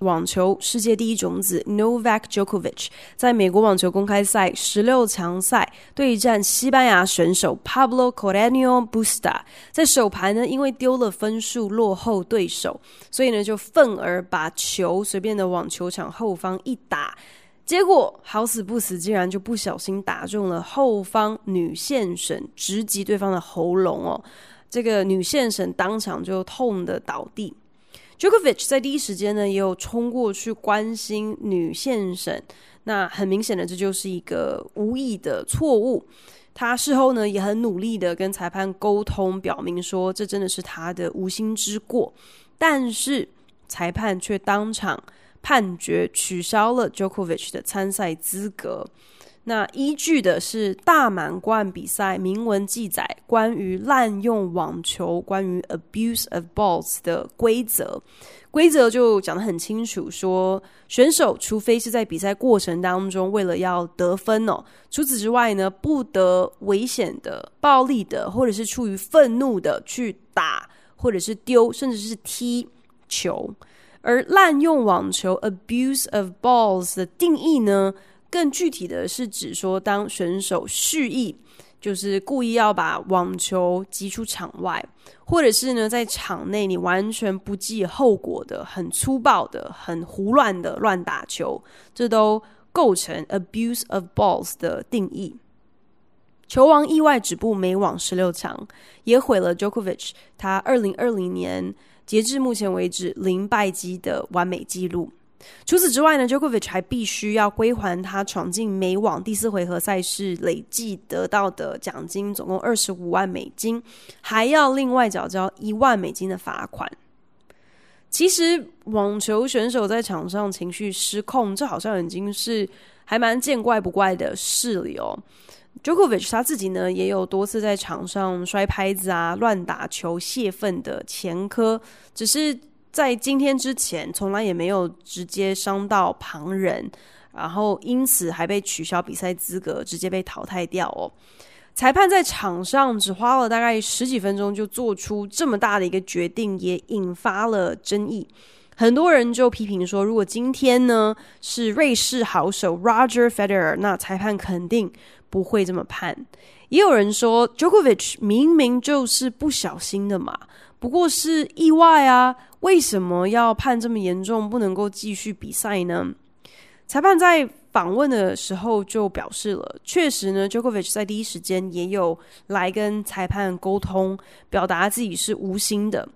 网球世界第一种子 Novak Djokovic 在美国网球公开赛十六强赛对战西班牙选手 Pablo Carreño Busta，在首盘呢，因为丢了分数落后对手，所以呢就愤而把球随便的往球场后方一打，结果好死不死，竟然就不小心打中了后方女线审，直击对方的喉咙哦，这个女线审当场就痛得倒地。Jokovic 在第一时间呢，也有冲过去关心女线审。那很明显的，这就是一个无意的错误。他事后呢，也很努力的跟裁判沟通，表明说这真的是他的无心之过。但是裁判却当场判决取消了 Jokovic 的参赛资格。那依据的是大满贯比赛明文记载关于滥用网球、关于 abuse of balls 的规则，规则就讲得很清楚，说选手除非是在比赛过程当中为了要得分哦，除此之外呢，不得危险的、暴力的，或者是出于愤怒的去打，或者是丢，甚至是踢球。而滥用网球 abuse of balls 的定义呢？更具体的是指说，当选手蓄意就是故意要把网球击出场外，或者是呢在场内你完全不计后果的、很粗暴的、很胡乱的乱打球，这都构成 abuse of balls 的定义。球王意外止步美网十六强，也毁了 Djokovic 他二零二零年截至目前为止零败绩的完美纪录。除此之外呢，Jokovic 还必须要归还他闯进美网第四回合赛事累计得到的奖金，总共二十五万美金，还要另外缴交一万美金的罚款。其实，网球选手在场上情绪失控，这好像已经是还蛮见怪不怪的事了哦。Jokovic 他自己呢，也有多次在场上摔拍子啊、乱打球泄愤的前科，只是。在今天之前，从来也没有直接伤到旁人，然后因此还被取消比赛资格，直接被淘汰掉哦。裁判在场上只花了大概十几分钟就做出这么大的一个决定，也引发了争议。很多人就批评说，如果今天呢是瑞士好手 Roger Federer，那裁判肯定不会这么判。也有人说，Djokovic 明明就是不小心的嘛。不过是意外啊，为什么要判这么严重，不能够继续比赛呢？裁判在访问的时候就表示了，确实呢，Jokovic 在第一时间也有来跟裁判沟通，表达自己是无心的。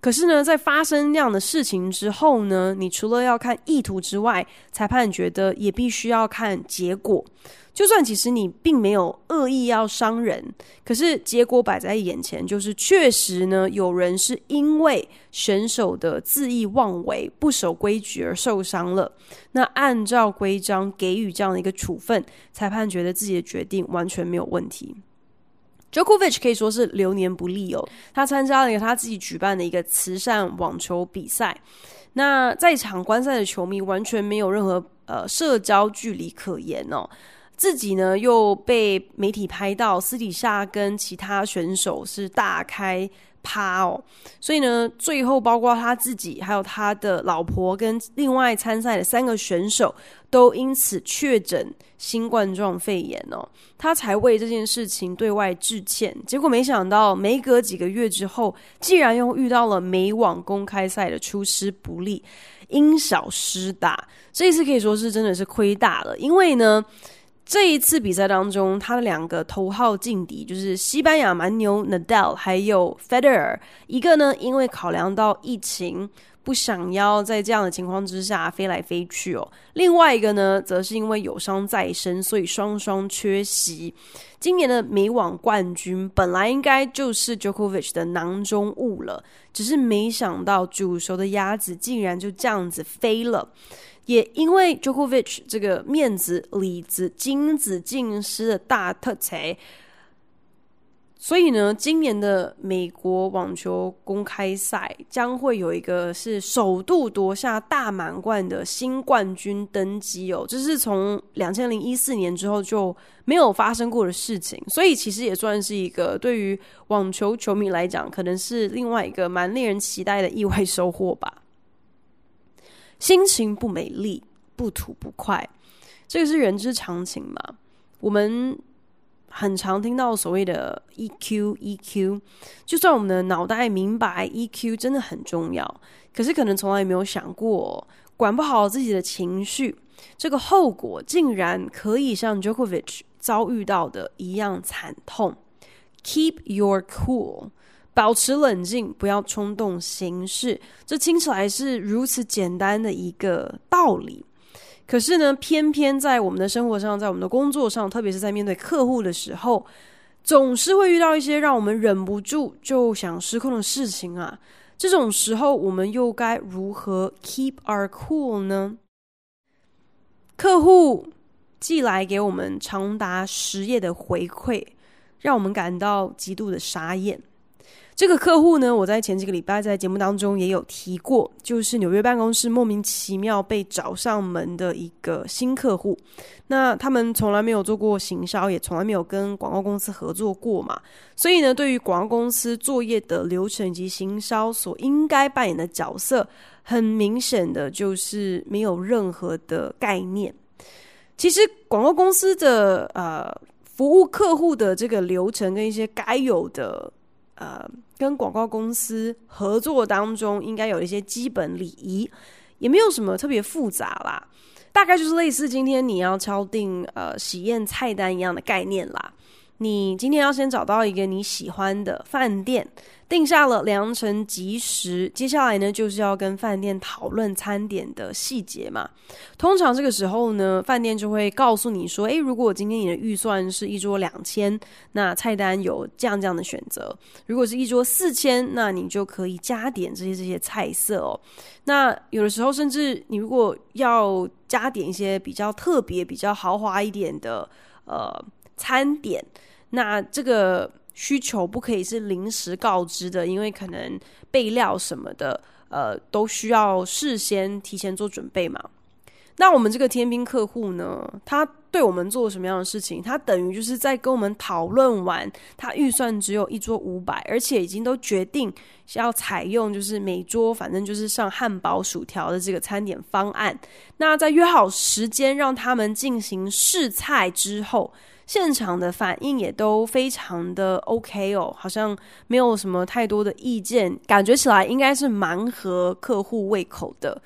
可是呢，在发生那样的事情之后呢，你除了要看意图之外，裁判觉得也必须要看结果。就算其实你并没有恶意要伤人，可是结果摆在眼前，就是确实呢，有人是因为选手的恣意妄为、不守规矩而受伤了。那按照规章给予这样的一个处分，裁判觉得自己的决定完全没有问题。Jokovic 可以说是流年不利哦，他参加了一个他自己举办的一个慈善网球比赛，那在场观赛的球迷完全没有任何呃社交距离可言哦。自己呢又被媒体拍到私底下跟其他选手是大开趴哦，所以呢，最后包括他自己，还有他的老婆跟另外参赛的三个选手都因此确诊新冠状肺炎哦，他才为这件事情对外致歉。结果没想到，没隔几个月之后，竟然又遇到了美网公开赛的出师不利，因小失大。这一次可以说是真的是亏大了，因为呢。这一次比赛当中，他的两个头号劲敌就是西班牙蛮牛 Nadal，还有 Federer。一个呢，因为考量到疫情，不想要在这样的情况之下飞来飞去哦。另外一个呢，则是因为有伤在身，所以双双缺席。今年的美网冠军本来应该就是 Djokovic 的囊中物了，只是没想到煮熟的鸭子竟然就这样子飞了。也因为 Djokovic 这个面子、里子、金子尽失的大特才。所以呢，今年的美国网球公开赛将会有一个是首度夺下大满贯的新冠军登基哦，这是从两千零一四年之后就没有发生过的事情，所以其实也算是一个对于网球球迷来讲，可能是另外一个蛮令人期待的意外收获吧。心情不美丽，不吐不快，这个是人之常情嘛，我们。很常听到所谓的 EQ EQ，就算我们的脑袋明白 EQ 真的很重要，可是可能从来没有想过，管不好自己的情绪，这个后果竟然可以像 Djokovic 遭遇到的一样惨痛。Keep your cool，保持冷静，不要冲动行事。这听起来是如此简单的一个道理。可是呢，偏偏在我们的生活上，在我们的工作上，特别是在面对客户的时候，总是会遇到一些让我们忍不住就想失控的事情啊。这种时候，我们又该如何 keep our cool 呢？客户寄来给我们长达十页的回馈，让我们感到极度的傻眼。这个客户呢，我在前几个礼拜在节目当中也有提过，就是纽约办公室莫名其妙被找上门的一个新客户。那他们从来没有做过行销，也从来没有跟广告公司合作过嘛，所以呢，对于广告公司作业的流程以及行销所应该扮演的角色，很明显的就是没有任何的概念。其实广告公司的呃服务客户的这个流程跟一些该有的。呃，跟广告公司合作当中，应该有一些基本礼仪，也没有什么特别复杂啦，大概就是类似今天你要敲定呃喜宴菜单一样的概念啦。你今天要先找到一个你喜欢的饭店，定下了良辰吉时，接下来呢就是要跟饭店讨论餐点的细节嘛。通常这个时候呢，饭店就会告诉你说：“诶，如果今天你的预算是一桌两千，那菜单有这样这样的选择；如果是一桌四千，那你就可以加点这些这些菜色哦。那有的时候，甚至你如果要加点一些比较特别、比较豪华一点的呃餐点。”那这个需求不可以是临时告知的，因为可能备料什么的，呃，都需要事先提前做准备嘛。那我们这个天兵客户呢，他对我们做什么样的事情？他等于就是在跟我们讨论完，他预算只有一桌五百，而且已经都决定要采用就是每桌反正就是上汉堡、薯条的这个餐点方案。那在约好时间让他们进行试菜之后。现场的反应也都非常的 OK 哦，好像没有什么太多的意见，感觉起来应该是蛮合客户胃口的。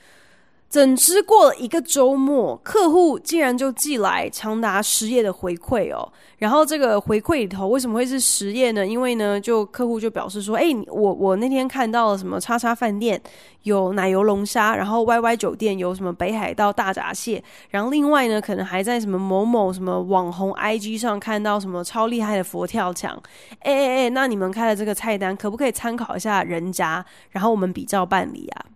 怎知过了一个周末，客户竟然就寄来长达十页的回馈哦。然后这个回馈里头为什么会是十页呢？因为呢，就客户就表示说，哎，我我那天看到了什么叉叉饭店有奶油龙虾，然后 YY 酒店有什么北海道大闸蟹，然后另外呢，可能还在什么某某什么网红 IG 上看到什么超厉害的佛跳墙。哎哎哎，那你们开的这个菜单可不可以参考一下人家？然后我们比照办理啊。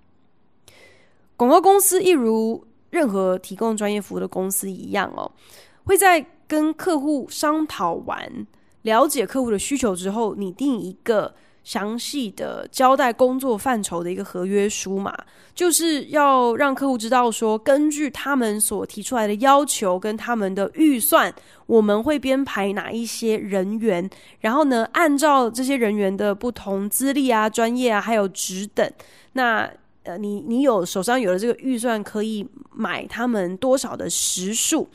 广告公司一如任何提供专业服务的公司一样哦，会在跟客户商讨完、了解客户的需求之后，拟定一个详细的交代工作范畴的一个合约书嘛，就是要让客户知道说，根据他们所提出来的要求跟他们的预算，我们会编排哪一些人员，然后呢，按照这些人员的不同资历啊、专业啊，还有职等，那。你你有手上有了这个预算，可以买他们多少的时数？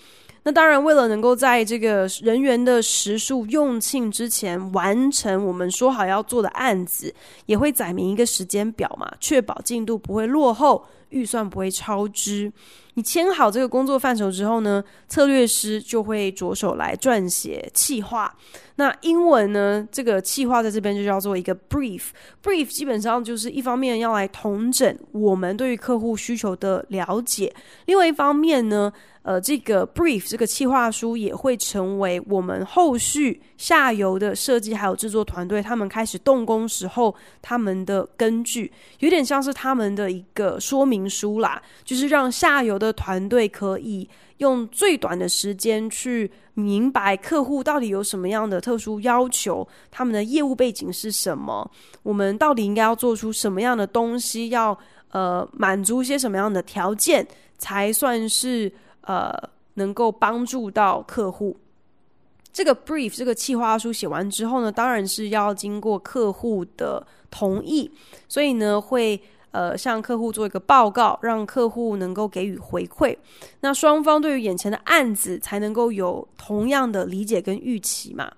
那当然，为了能够在这个人员的时数用罄之前完成我们说好要做的案子，也会载明一个时间表嘛，确保进度不会落后，预算不会超支。你签好这个工作范畴之后呢，策略师就会着手来撰写企划。那英文呢，这个企划在这边就叫做一个 brief。brief 基本上就是一方面要来统整我们对于客户需求的了解，另外一方面呢，呃，这个 brief 这个企划书也会成为我们后续下游的设计还有制作团队他们开始动工时候他们的根据，有点像是他们的一个说明书啦，就是让下游的。团队可以用最短的时间去明白客户到底有什么样的特殊要求，他们的业务背景是什么，我们到底应该要做出什么样的东西，要呃满足一些什么样的条件，才算是呃能够帮助到客户。这个 brief 这个企划书写完之后呢，当然是要经过客户的同意，所以呢会。呃，向客户做一个报告，让客户能够给予回馈。那双方对于眼前的案子才能够有同样的理解跟预期嘛。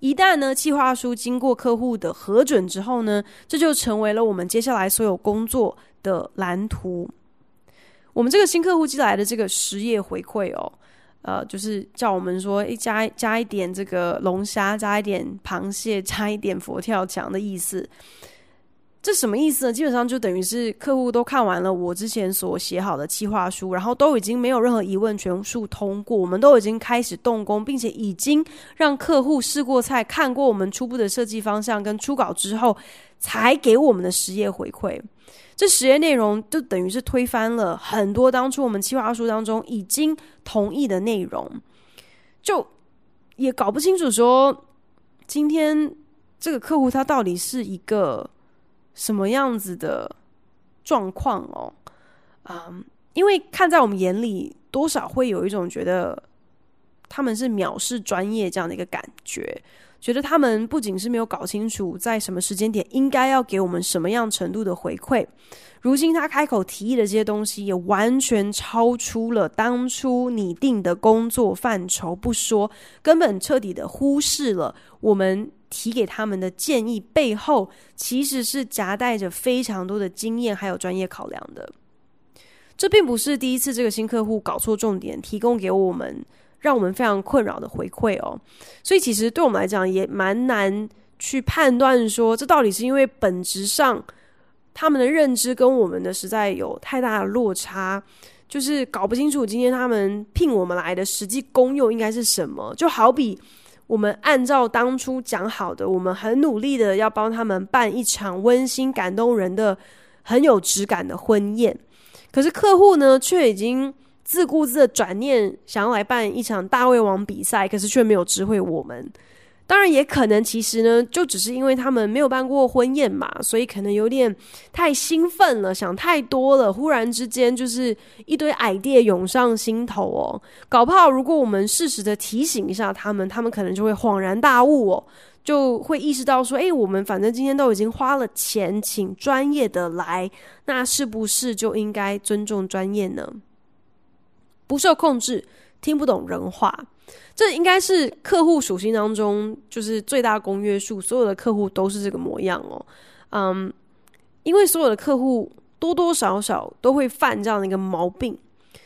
一旦呢，计划书经过客户的核准之后呢，这就成为了我们接下来所有工作的蓝图。我们这个新客户寄来的这个十页回馈哦，呃，就是叫我们说，诶，加加一点这个龙虾，加一点螃蟹，加一点佛跳墙的意思。这什么意思呢？基本上就等于是客户都看完了我之前所写好的企划书，然后都已经没有任何疑问，全数通过。我们都已经开始动工，并且已经让客户试过菜，看过我们初步的设计方向跟初稿之后，才给我们的十页回馈。这实验内容就等于是推翻了很多当初我们企划书当中已经同意的内容，就也搞不清楚说今天这个客户他到底是一个。什么样子的状况哦？嗯，因为看在我们眼里，多少会有一种觉得他们是藐视专业这样的一个感觉，觉得他们不仅是没有搞清楚在什么时间点应该要给我们什么样程度的回馈，如今他开口提议的这些东西也完全超出了当初拟定的工作范畴，不说，根本彻底的忽视了我们。提给他们的建议背后，其实是夹带着非常多的经验还有专业考量的。这并不是第一次这个新客户搞错重点，提供给我们让我们非常困扰的回馈哦。所以其实对我们来讲也蛮难去判断说，这到底是因为本质上他们的认知跟我们的实在有太大的落差，就是搞不清楚今天他们聘我们来的实际功用应该是什么。就好比。我们按照当初讲好的，我们很努力的要帮他们办一场温馨感动人的、很有质感的婚宴。可是客户呢，却已经自顾自的转念，想要来办一场大胃王比赛，可是却没有知会我们。当然，也可能其实呢，就只是因为他们没有办过婚宴嘛，所以可能有点太兴奋了，想太多了，忽然之间就是一堆 idea 涌上心头哦。搞不好，如果我们适时的提醒一下他们，他们可能就会恍然大悟哦，就会意识到说，诶，我们反正今天都已经花了钱请专业的来，那是不是就应该尊重专业呢？不受控制，听不懂人话。这应该是客户属性当中就是最大公约数，所有的客户都是这个模样哦。嗯，因为所有的客户多多少少都会犯这样的一个毛病，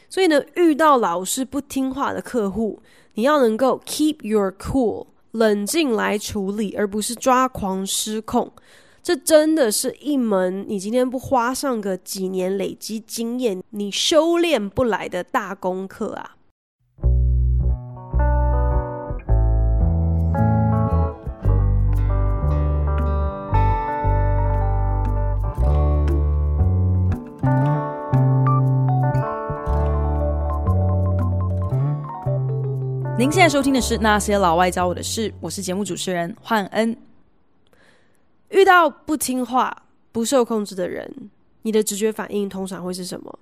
所以呢，遇到老是不听话的客户，你要能够 keep your cool，冷静来处理，而不是抓狂失控。这真的是一门你今天不花上个几年累积经验，你修炼不来的大功课啊！您现在收听的是《那些老外教我的事》，我是节目主持人焕恩。遇到不听话、不受控制的人，你的直觉反应通常会是什么？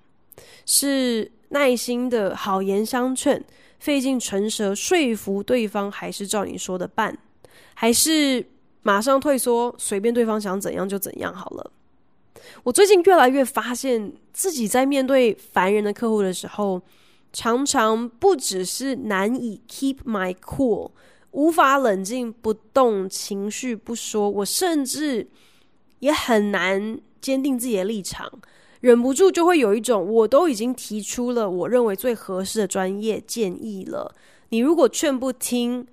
是耐心的好言相劝，费尽唇舌说服对方，还是照你说的办？还是马上退缩，随便对方想怎样就怎样好了？我最近越来越发现自己在面对烦人的客户的时候，常常不只是难以 keep my cool，无法冷静不动情绪不说，我甚至也很难坚定自己的立场，忍不住就会有一种，我都已经提出了我认为最合适的专业建议了，你如果劝不听，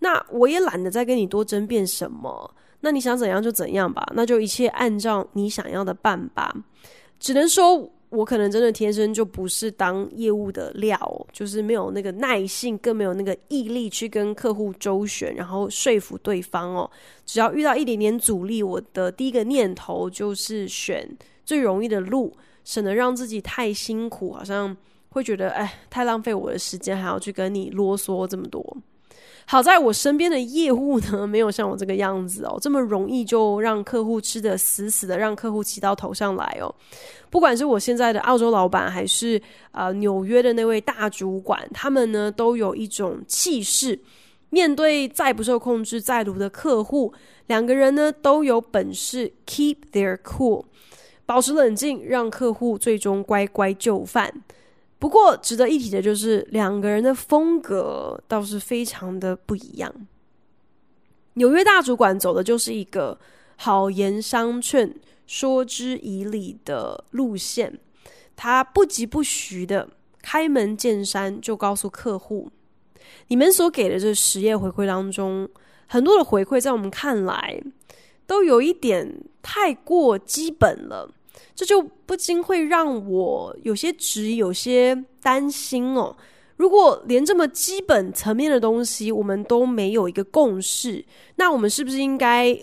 那我也懒得再跟你多争辩什么，那你想怎样就怎样吧，那就一切按照你想要的办吧，只能说。我可能真的天生就不是当业务的料，就是没有那个耐性，更没有那个毅力去跟客户周旋，然后说服对方哦。只要遇到一点点阻力，我的第一个念头就是选最容易的路，省得让自己太辛苦，好像会觉得哎，太浪费我的时间，还要去跟你啰嗦这么多。好在我身边的业务呢，没有像我这个样子哦，这么容易就让客户吃得死死的，让客户骑到头上来哦。不管是我现在的澳洲老板，还是呃纽约的那位大主管，他们呢都有一种气势，面对再不受控制、再卢的客户，两个人呢都有本事 keep their cool，保持冷静，让客户最终乖乖就范。不过值得一提的就是，两个人的风格倒是非常的不一样。纽约大主管走的就是一个好言相劝、说之以理的路线，他不疾不徐的开门见山就告诉客户，你们所给的这十页回馈当中，很多的回馈在我们看来都有一点太过基本了。这就不禁会让我有些质疑，有些担心哦。如果连这么基本层面的东西我们都没有一个共识，那我们是不是应该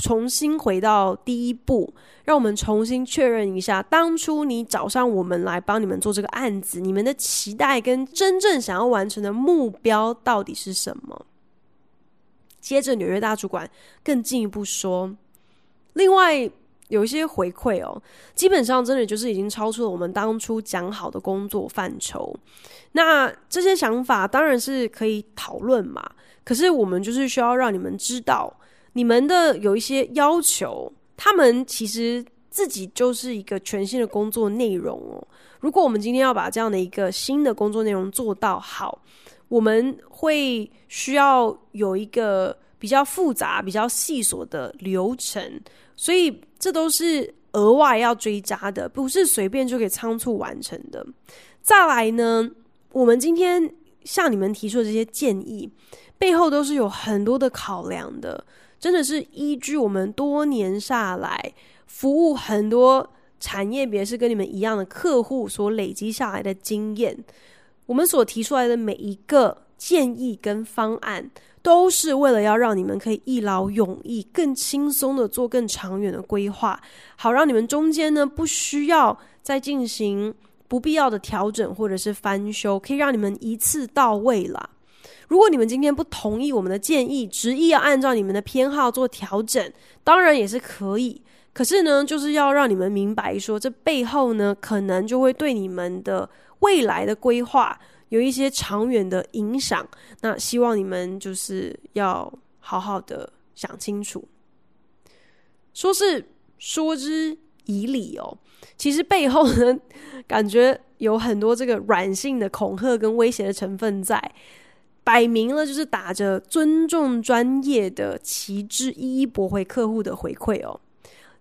重新回到第一步，让我们重新确认一下，当初你找上我们来帮你们做这个案子，你们的期待跟真正想要完成的目标到底是什么？接着，纽约大主管更进一步说，另外。有一些回馈哦，基本上真的就是已经超出了我们当初讲好的工作范畴。那这些想法当然是可以讨论嘛，可是我们就是需要让你们知道，你们的有一些要求，他们其实自己就是一个全新的工作内容哦。如果我们今天要把这样的一个新的工作内容做到好，我们会需要有一个比较复杂、比较细琐的流程。所以这都是额外要追加的，不是随便就可以仓促完成的。再来呢，我们今天向你们提出的这些建议，背后都是有很多的考量的，真的是依据我们多年下来服务很多产业别是跟你们一样的客户所累积下来的经验，我们所提出来的每一个建议跟方案。都是为了要让你们可以一劳永逸、更轻松的做更长远的规划，好让你们中间呢不需要再进行不必要的调整或者是翻修，可以让你们一次到位啦。如果你们今天不同意我们的建议，执意要按照你们的偏好做调整，当然也是可以。可是呢，就是要让你们明白说，这背后呢，可能就会对你们的未来的规划。有一些长远的影响，那希望你们就是要好好的想清楚。说是说之以理哦，其实背后呢，感觉有很多这个软性的恐吓跟威胁的成分在，摆明了就是打着尊重专业的旗帜，一一驳回客户的回馈哦。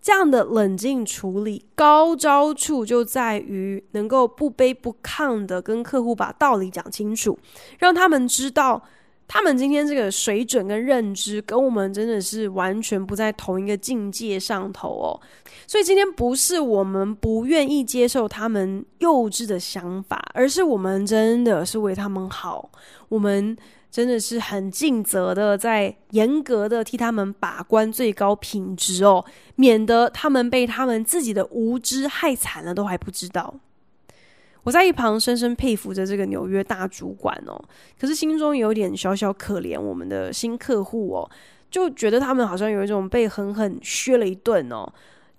这样的冷静处理，高招处就在于能够不卑不亢的跟客户把道理讲清楚，让他们知道他们今天这个水准跟认知跟我们真的是完全不在同一个境界上头哦。所以今天不是我们不愿意接受他们幼稚的想法，而是我们真的是为他们好，我们。真的是很尽责的，在严格的替他们把关最高品质哦，免得他们被他们自己的无知害惨了都还不知道。我在一旁深深佩服着这个纽约大主管哦，可是心中有点小小可怜我们的新客户哦，就觉得他们好像有一种被狠狠削了一顿哦。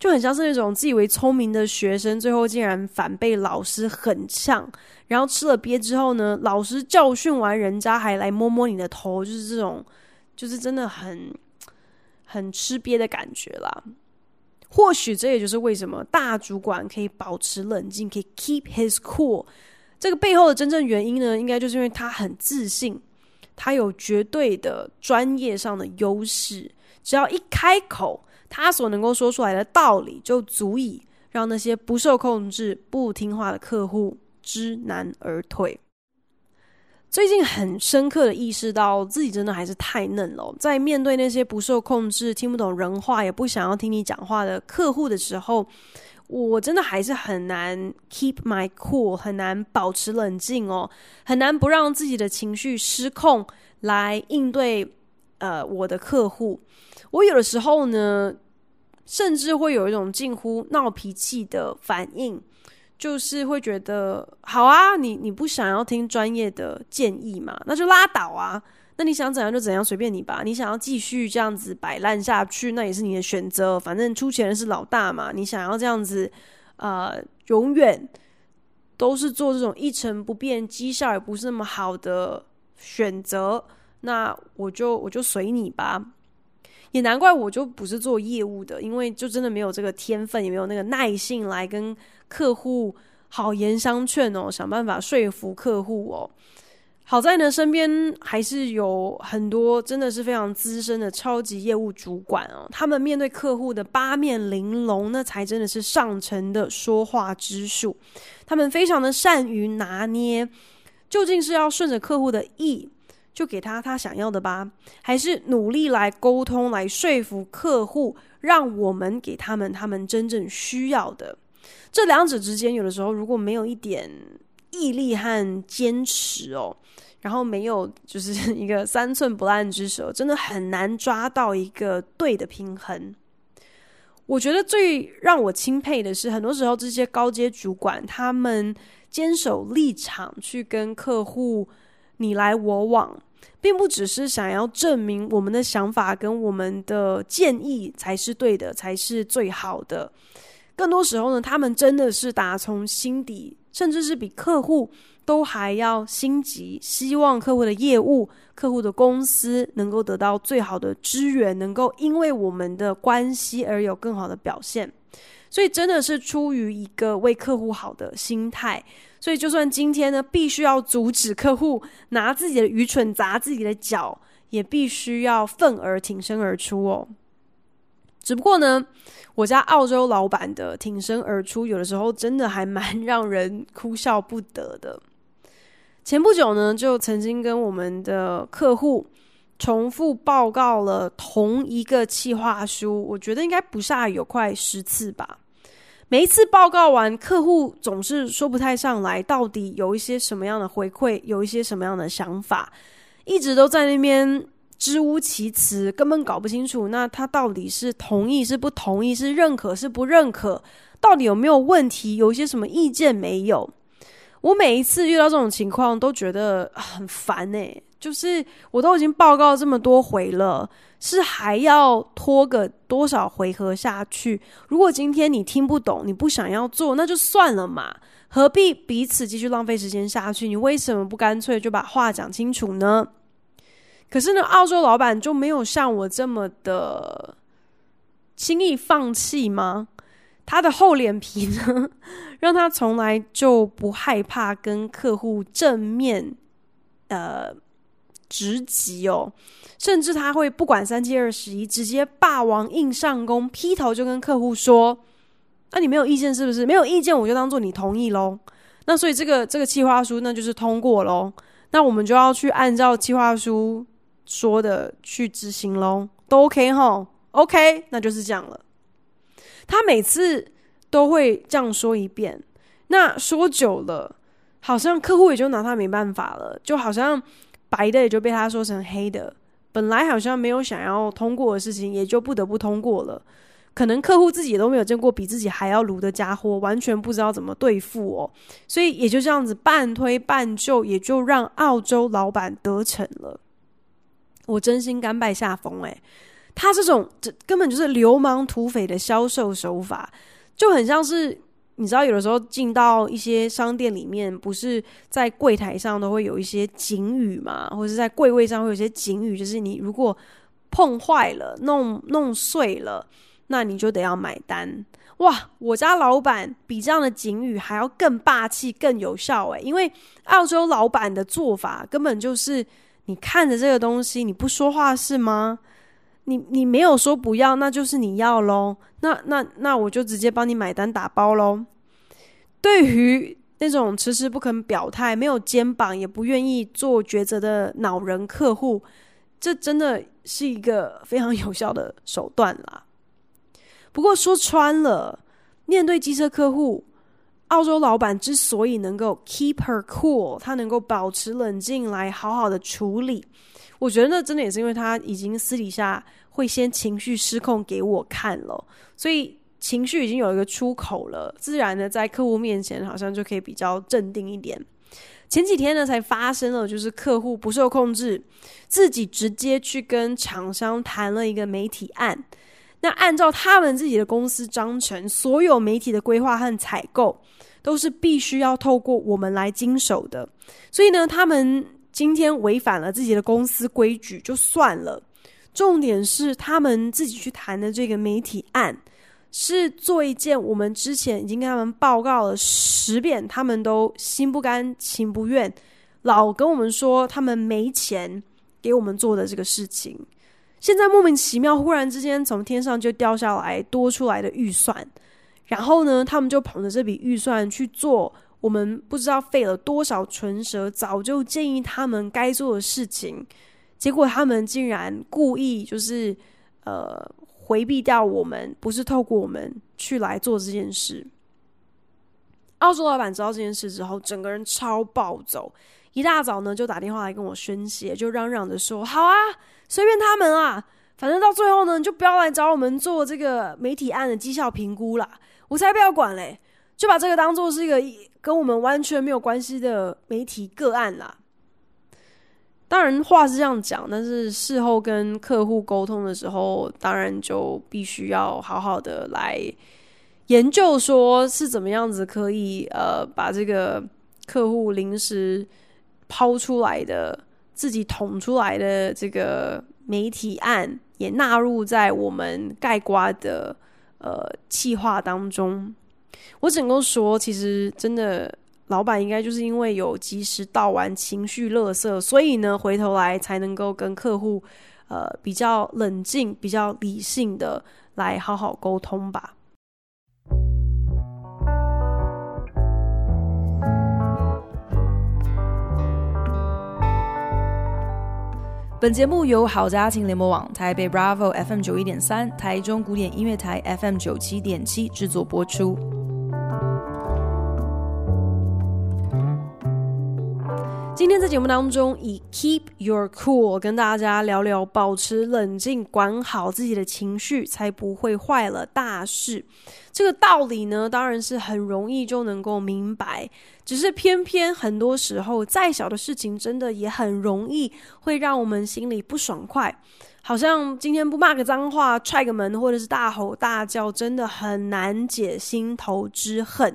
就很像是那种自以为聪明的学生，最后竟然反被老师狠呛，然后吃了鳖之后呢，老师教训完人家还来摸摸你的头，就是这种，就是真的很很吃鳖的感觉啦。或许这也就是为什么大主管可以保持冷静，可以 keep his cool，这个背后的真正原因呢，应该就是因为他很自信，他有绝对的专业上的优势，只要一开口。他所能够说出来的道理，就足以让那些不受控制、不听话的客户知难而退。最近很深刻的意识到自己真的还是太嫩了，在面对那些不受控制、听不懂人话、也不想要听你讲话的客户的时候，我真的还是很难 keep my cool，很难保持冷静哦，很难不让自己的情绪失控来应对呃我的客户。我有的时候呢。甚至会有一种近乎闹脾气的反应，就是会觉得，好啊，你你不想要听专业的建议嘛，那就拉倒啊。那你想怎样就怎样，随便你吧。你想要继续这样子摆烂下去，那也是你的选择。反正出钱的是老大嘛。你想要这样子，呃，永远都是做这种一成不变、绩效也不是那么好的选择，那我就我就随你吧。也难怪我就不是做业务的，因为就真的没有这个天分，也没有那个耐性来跟客户好言相劝哦，想办法说服客户哦。好在呢，身边还是有很多真的是非常资深的超级业务主管哦。他们面对客户的八面玲珑，那才真的是上乘的说话之术。他们非常的善于拿捏，究竟是要顺着客户的意，就给他他想要的吧，还是努力来沟通，来说服客户，让我们给他们他们真正需要的。这两者之间，有的时候如果没有一点毅力和坚持哦。然后没有就是 一个三寸不烂之舌，真的很难抓到一个对的平衡。我觉得最让我钦佩的是，很多时候这些高阶主管他们坚守立场，去跟客户你来我往，并不只是想要证明我们的想法跟我们的建议才是对的，才是最好的。更多时候呢，他们真的是打从心底，甚至是比客户。都还要心急，希望客户的业务、客户的公司能够得到最好的支援，能够因为我们的关系而有更好的表现。所以真的是出于一个为客户好的心态。所以就算今天呢，必须要阻止客户拿自己的愚蠢砸自己的脚，也必须要愤而挺身而出哦。只不过呢，我家澳洲老板的挺身而出，有的时候真的还蛮让人哭笑不得的。前不久呢，就曾经跟我们的客户重复报告了同一个企划书，我觉得应该不下有快十次吧。每一次报告完，客户总是说不太上来，到底有一些什么样的回馈，有一些什么样的想法，一直都在那边支吾其词，根本搞不清楚。那他到底是同意是不同意，是认可是不认可，到底有没有问题，有一些什么意见没有？我每一次遇到这种情况，都觉得很烦欸。就是我都已经报告这么多回了，是还要拖个多少回合下去？如果今天你听不懂，你不想要做，那就算了嘛，何必彼此继续浪费时间下去？你为什么不干脆就把话讲清楚呢？可是呢，澳洲老板就没有像我这么的轻易放弃吗？他的厚脸皮呢，让他从来就不害怕跟客户正面呃直击哦，甚至他会不管三七二十一，直接霸王硬上弓，劈头就跟客户说：“那、你没有意见是不是？没有意见，我就当做你同意喽。那所以这个这个计划书那就是通过喽。那我们就要去按照计划书说的去执行喽，都 OK 哈？OK，那就是这样了。”他每次都会这样说一遍，那说久了，好像客户也就拿他没办法了，就好像白的也就被他说成黑的，本来好像没有想要通过的事情，也就不得不通过了。可能客户自己都没有见过比自己还要卢的家伙，完全不知道怎么对付哦，所以也就这样子半推半就，也就让澳洲老板得逞了。我真心甘拜下风诶。他这种这根本就是流氓土匪的销售手法，就很像是你知道，有的时候进到一些商店里面，不是在柜台上都会有一些警语嘛，或者是在柜位上会有一些警语，就是你如果碰坏了、弄弄碎了，那你就得要买单。哇，我家老板比这样的警语还要更霸气、更有效诶，因为澳洲老板的做法根本就是，你看着这个东西，你不说话是吗？你你没有说不要，那就是你要喽。那那那我就直接帮你买单打包喽。对于那种迟迟不肯表态、没有肩膀也不愿意做抉择的恼人客户，这真的是一个非常有效的手段啦。不过说穿了，面对机车客户，澳洲老板之所以能够 keep her cool，他能够保持冷静来好好的处理。我觉得那真的也是因为他已经私底下会先情绪失控给我看了，所以情绪已经有一个出口了，自然的在客户面前好像就可以比较镇定一点。前几天呢，才发生了，就是客户不受控制，自己直接去跟厂商谈了一个媒体案。那按照他们自己的公司章程，所有媒体的规划和采购都是必须要透过我们来经手的。所以呢，他们今天违反了自己的公司规矩就算了，重点是他们自己去谈的这个媒体案，是做一件我们之前已经跟他们报告了十遍，他们都心不甘情不愿，老跟我们说他们没钱给我们做的这个事情。现在莫名其妙，忽然之间从天上就掉下来多出来的预算，然后呢，他们就捧着这笔预算去做我们不知道费了多少唇舌，早就建议他们该做的事情，结果他们竟然故意就是呃回避掉我们，不是透过我们去来做这件事。澳洲老板知道这件事之后，整个人超暴走，一大早呢就打电话来跟我宣泄，就嚷嚷着说：“好啊。”随便他们啊，反正到最后呢，就不要来找我们做这个媒体案的绩效评估啦。我才不要管嘞，就把这个当做是一个跟我们完全没有关系的媒体个案啦。当然话是这样讲，但是事后跟客户沟通的时候，当然就必须要好好的来研究，说是怎么样子可以呃把这个客户临时抛出来的。自己捅出来的这个媒体案也纳入在我们盖瓜的呃企划当中。我只能够说，其实真的老板应该就是因为有及时倒完情绪垃圾，所以呢回头来才能够跟客户呃比较冷静、比较理性的来好好沟通吧。本节目由好家庭联盟网、台北 Bravo FM 九一点三、台中古典音乐台 FM 九七点七制作播出。今天在节目当中，以 Keep Your Cool 跟大家聊聊保持冷静、管好自己的情绪，才不会坏了大事。这个道理呢，当然是很容易就能够明白。只是偏偏很多时候，再小的事情，真的也很容易会让我们心里不爽快。好像今天不骂个脏话、踹个门，或者是大吼大叫，真的很难解心头之恨。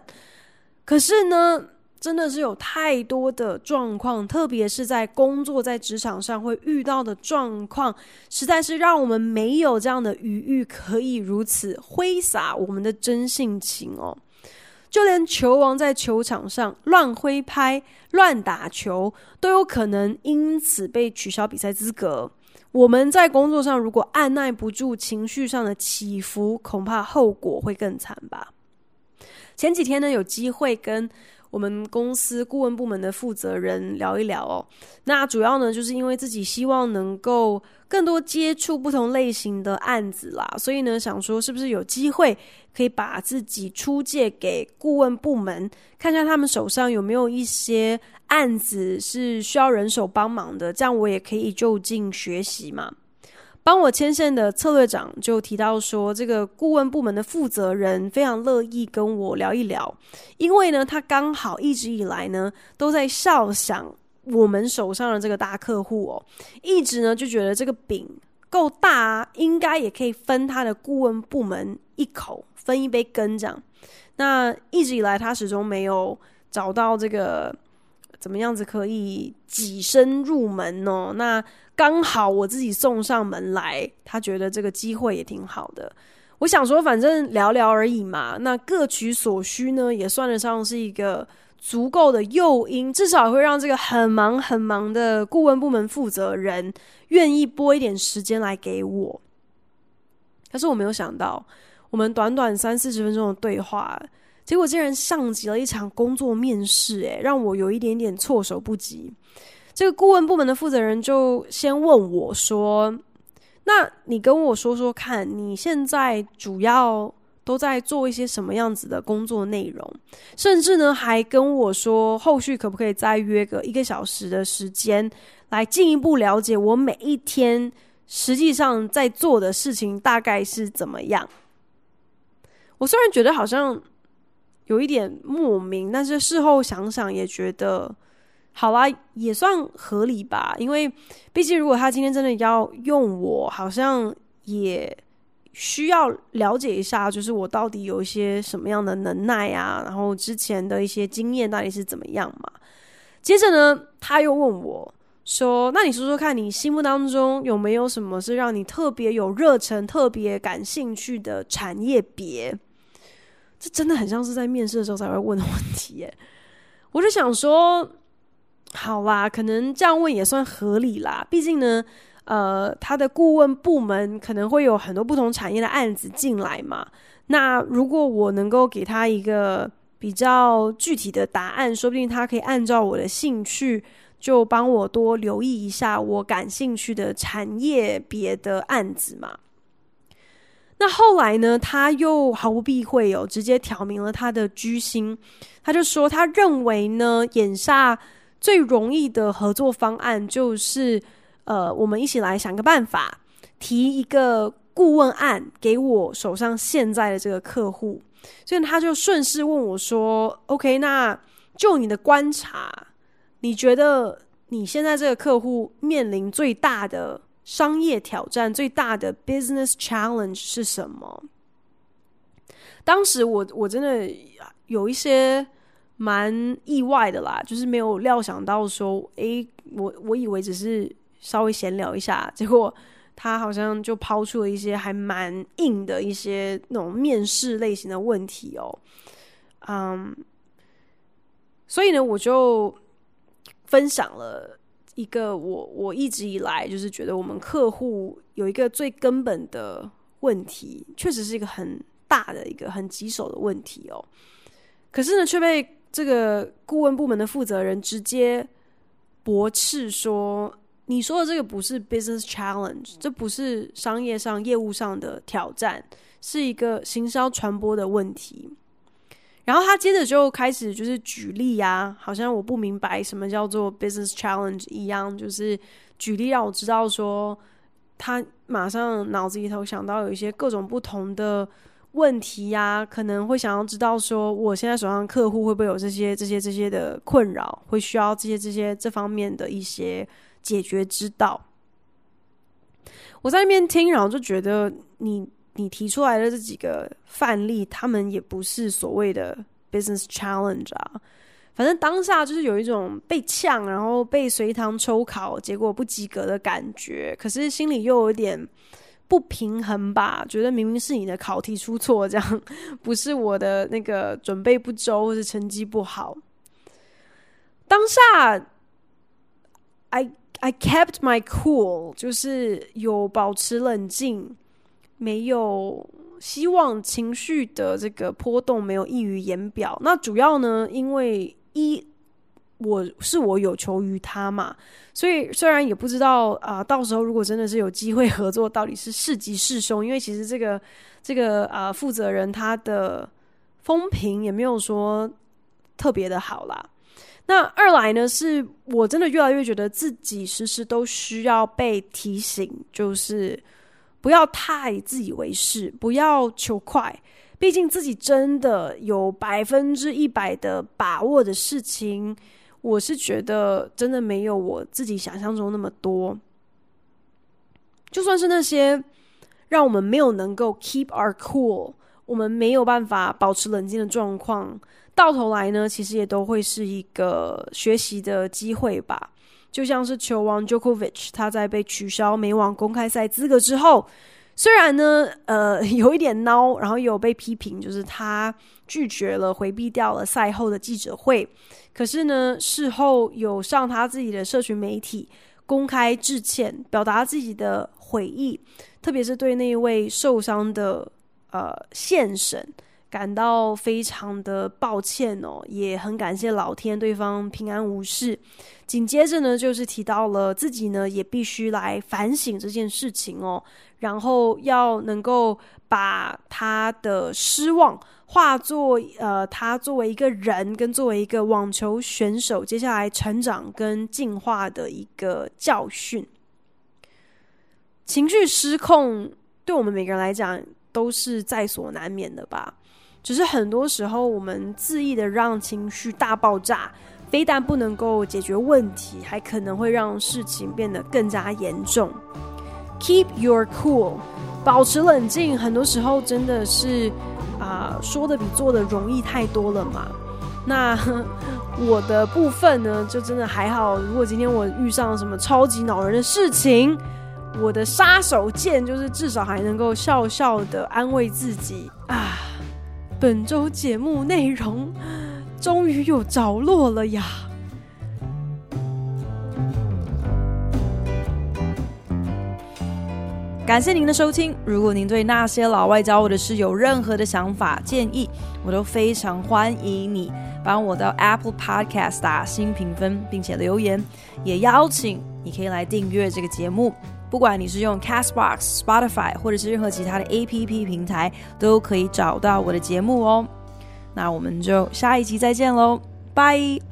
可是呢，真的是有太多的状况，特别是在工作、在职场上会遇到的状况，实在是让我们没有这样的余裕可以如此挥洒我们的真性情哦。就连球王在球场上乱挥拍、乱打球，都有可能因此被取消比赛资格。我们在工作上如果按捺不住情绪上的起伏，恐怕后果会更惨吧。前几天呢，有机会跟我们公司顾问部门的负责人聊一聊哦。那主要呢，就是因为自己希望能够更多接触不同类型的案子啦，所以呢，想说是不是有机会可以把自己出借给顾问部门，看看他们手上有没有一些案子是需要人手帮忙的，这样我也可以就近学习嘛。帮我牵线的策略长就提到说，这个顾问部门的负责人非常乐意跟我聊一聊，因为呢，他刚好一直以来呢都在笑想我们手上的这个大客户哦，一直呢就觉得这个饼够大啊，应该也可以分他的顾问部门一口，分一杯羹这样。那一直以来他始终没有找到这个怎么样子可以跻身入门哦，那。刚好我自己送上门来，他觉得这个机会也挺好的。我想说，反正聊聊而已嘛，那各取所需呢，也算得上是一个足够的诱因，至少会让这个很忙很忙的顾问部门负责人愿意拨一点时间来给我。可是我没有想到，我们短短三四十分钟的对话，结果竟然像极了一场工作面试，诶，让我有一点点措手不及。这个顾问部门的负责人就先问我说：“那你跟我说说看，你现在主要都在做一些什么样子的工作内容？甚至呢，还跟我说后续可不可以再约个一个小时的时间，来进一步了解我每一天实际上在做的事情大概是怎么样？”我虽然觉得好像有一点莫名，但是事后想想也觉得，好啦，也算合理吧。因为毕竟如果他今天真的要用我，好像也需要了解一下，就是我到底有一些什么样的能耐啊，然后之前的一些经验到底是怎么样嘛。接着呢，他又问我。说，那你说说看，你心目当中有没有什么是让你特别有热忱、特别感兴趣的产业别？这真的很像是在面试的时候才会问的问题耶。我就想说，好啦，可能这样问也算合理啦。毕竟呢，呃，他的顾问部门可能会有很多不同产业的案子进来嘛。那如果我能够给他一个比较具体的答案，说不定他可以按照我的兴趣。就帮我多留意一下我感兴趣的产业别的案子嘛。那后来呢，他又毫不避讳哦，直接挑明了他的居心。他就说，他认为呢，眼下最容易的合作方案就是，呃，我们一起来想个办法，提一个顾问案给我手上现在的这个客户。所以他就顺势问我说：“OK，那就你的观察。”你觉得你现在这个客户面临最大的商业挑战、最大的 business challenge 是什么？当时我我真的有一些蛮意外的啦，就是没有料想到说，诶，我我以为只是稍微闲聊一下，结果他好像就抛出了一些还蛮硬的一些那种面试类型的问题哦。嗯，所以呢，我就。分享了一个我我一直以来就是觉得我们客户有一个最根本的问题，确实是一个很大的一个很棘手的问题哦。可是呢，却被这个顾问部门的负责人直接驳斥说：“你说的这个不是 business challenge，这不是商业上业务上的挑战，是一个行销传播的问题。”然后他接着就开始就是举例啊，好像我不明白什么叫做 business challenge 一样，就是举例让我知道说，他马上脑子里头想到有一些各种不同的问题呀，可能会想要知道说，我现在手上客户会不会有这些这些这些的困扰，会需要这些这些这方面的一些解决之道。我在那边听，然后就觉得你。你提出来的这几个范例，他们也不是所谓的 business challenge 啊。反正当下就是有一种被呛，然后被随堂抽考，结果不及格的感觉。可是心里又有点不平衡吧，觉得明明是你的考题出错，这样 不是我的那个准备不周，或是成绩不好。当下，I I kept my cool，就是有保持冷静。没有希望，情绪的这个波动没有溢于言表。那主要呢，因为一我是我有求于他嘛，所以虽然也不知道啊、到时候如果真的是有机会合作，到底是是吉是凶？因为其实这个这个啊、呃、负责人他的风评也没有说特别的好啦。那二来呢，是我真的越来越觉得自己时时都需要被提醒，就是。不要太自以为是，不要求快。毕竟自己真的有百分之一百的把握的事情，我是觉得真的没有我自己想象中那么多。就算是那些让我们没有能够 keep our cool，我们没有办法保持冷静的状况，到头来呢，其实也都会是一个学习的机会吧。就像是球王 Djokovic，他在被取消美网公开赛资格之后，虽然呢，呃，有一点孬，然后有被批评，就是他拒绝了、回避掉了赛后的记者会。可是呢，事后有上他自己的社群媒体公开致歉，表达自己的悔意，特别是对那位受伤的呃线审。感到非常的抱歉哦，也很感谢老天，对方平安无事。紧接着呢，就是提到了自己呢，也必须来反省这件事情哦，然后要能够把他的失望化作呃，他作为一个人跟作为一个网球选手，接下来成长跟进化的一个教训。情绪失控，对我们每个人来讲都是在所难免的吧。只是很多时候我们恣意的让情绪大爆炸，非但不能够解决问题，还可能会让事情变得更加严重。Keep your cool，保持冷静，很多时候真的是啊、说的比做的容易太多了嘛。那我的部分呢，就真的还好。如果今天我遇上什么超级恼人的事情，我的杀手锏就是至少还能够笑笑的安慰自己啊。本周节目内容 终于有着落了呀！感谢您的收听。如果您对那些老外教我的事有任何的想法建议，我都非常欢迎你帮我到 Apple Podcast 打新评分，并且留言。也邀请你可以来订阅这个节目，不管你是用 Castbox、Spotify 或者是任何其他的 APP 平台，都可以找到我的节目哦。那我们就下一集再见喽，拜。